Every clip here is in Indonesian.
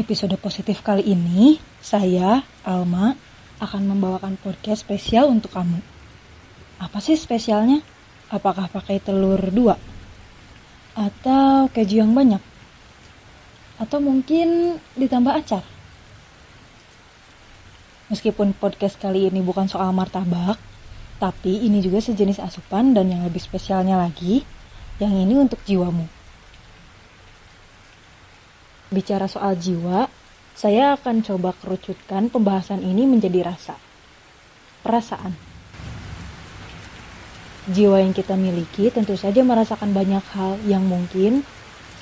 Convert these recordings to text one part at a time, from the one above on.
episode positif kali ini, saya, Alma, akan membawakan podcast spesial untuk kamu. Apa sih spesialnya? Apakah pakai telur dua? Atau keju yang banyak? Atau mungkin ditambah acar? Meskipun podcast kali ini bukan soal martabak, tapi ini juga sejenis asupan dan yang lebih spesialnya lagi, yang ini untuk jiwamu. Bicara soal jiwa, saya akan coba kerucutkan pembahasan ini menjadi rasa. Perasaan. Jiwa yang kita miliki tentu saja merasakan banyak hal yang mungkin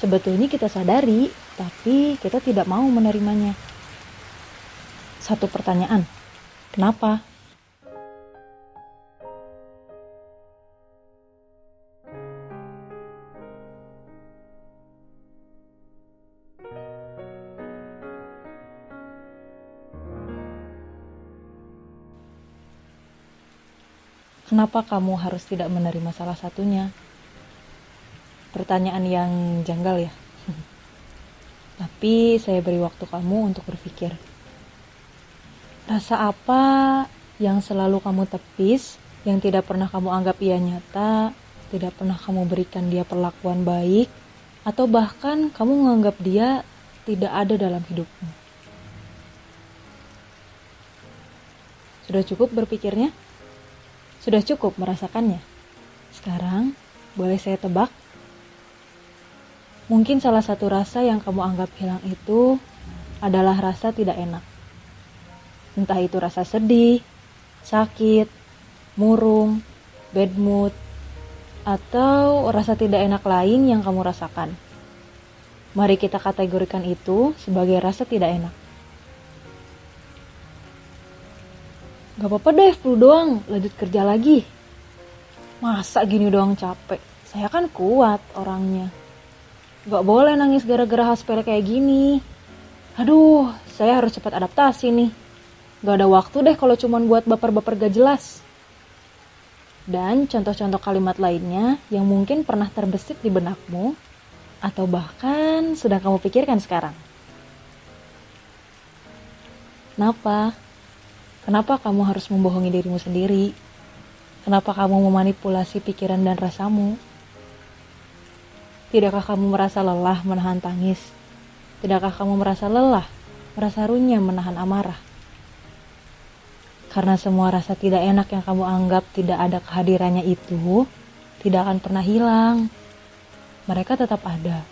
sebetulnya kita sadari, tapi kita tidak mau menerimanya. Satu pertanyaan, kenapa? Kenapa kamu harus tidak menerima salah satunya? Pertanyaan yang janggal ya. Tapi saya beri waktu kamu untuk berpikir. Rasa apa yang selalu kamu tepis, yang tidak pernah kamu anggap ia nyata, tidak pernah kamu berikan dia perlakuan baik, atau bahkan kamu menganggap dia tidak ada dalam hidupmu? Sudah cukup berpikirnya? Sudah cukup merasakannya. Sekarang, boleh saya tebak? Mungkin salah satu rasa yang kamu anggap hilang itu adalah rasa tidak enak. Entah itu rasa sedih, sakit, murung, bad mood, atau rasa tidak enak lain yang kamu rasakan. Mari kita kategorikan itu sebagai rasa tidak enak. Gak apa-apa deh, flu doang, lanjut kerja lagi. Masa gini doang capek? Saya kan kuat orangnya. Gak boleh nangis gara-gara hal sepele kayak gini. Aduh, saya harus cepat adaptasi nih. Gak ada waktu deh kalau cuman buat baper-baper gak jelas. Dan contoh-contoh kalimat lainnya yang mungkin pernah terbesit di benakmu, atau bahkan sudah kamu pikirkan sekarang. Kenapa? Kenapa kamu harus membohongi dirimu sendiri? Kenapa kamu memanipulasi pikiran dan rasamu? Tidakkah kamu merasa lelah menahan tangis? Tidakkah kamu merasa lelah, merasa runyam menahan amarah? Karena semua rasa tidak enak yang kamu anggap tidak ada kehadirannya itu, tidak akan pernah hilang. Mereka tetap ada.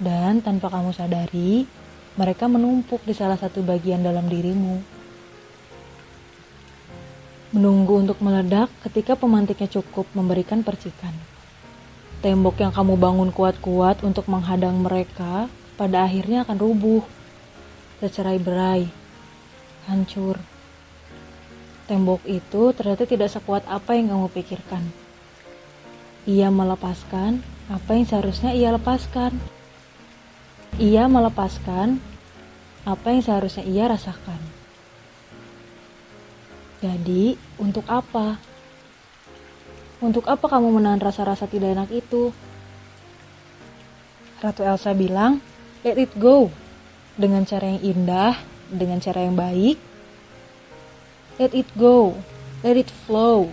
Dan tanpa kamu sadari, mereka menumpuk di salah satu bagian dalam dirimu menunggu untuk meledak ketika pemantiknya cukup memberikan percikan. Tembok yang kamu bangun kuat-kuat untuk menghadang mereka pada akhirnya akan rubuh, tercerai berai, hancur. Tembok itu ternyata tidak sekuat apa yang kamu pikirkan. Ia melepaskan apa yang seharusnya ia lepaskan. Ia melepaskan apa yang seharusnya ia rasakan. Jadi, untuk apa? Untuk apa kamu menahan rasa-rasa tidak enak itu? Ratu Elsa bilang, let it go. Dengan cara yang indah, dengan cara yang baik. Let it go, let it flow.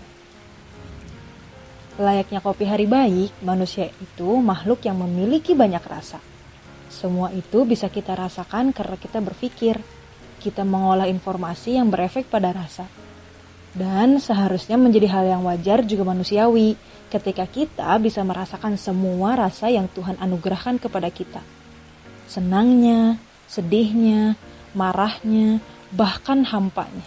Layaknya kopi hari baik, manusia itu makhluk yang memiliki banyak rasa. Semua itu bisa kita rasakan karena kita berpikir. Kita mengolah informasi yang berefek pada rasa. Dan seharusnya menjadi hal yang wajar juga manusiawi ketika kita bisa merasakan semua rasa yang Tuhan anugerahkan kepada kita. Senangnya, sedihnya, marahnya, bahkan hampanya.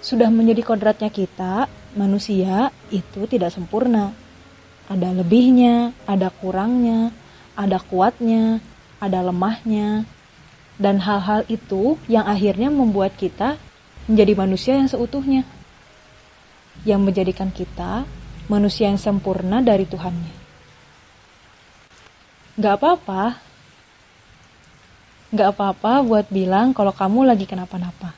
Sudah menjadi kodratnya kita, manusia itu tidak sempurna. Ada lebihnya, ada kurangnya, ada kuatnya, ada lemahnya, dan hal-hal itu yang akhirnya membuat kita menjadi manusia yang seutuhnya, yang menjadikan kita manusia yang sempurna dari Tuhannya. Gak apa-apa, gak apa-apa buat bilang kalau kamu lagi kenapa-napa.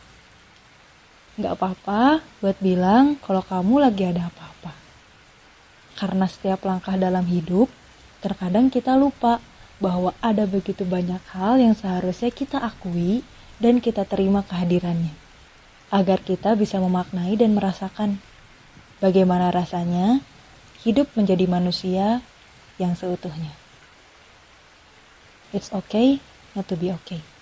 Gak apa-apa buat bilang kalau kamu lagi ada apa-apa. Karena setiap langkah dalam hidup, terkadang kita lupa bahwa ada begitu banyak hal yang seharusnya kita akui dan kita terima kehadirannya, agar kita bisa memaknai dan merasakan bagaimana rasanya hidup menjadi manusia yang seutuhnya. It's okay not to be okay.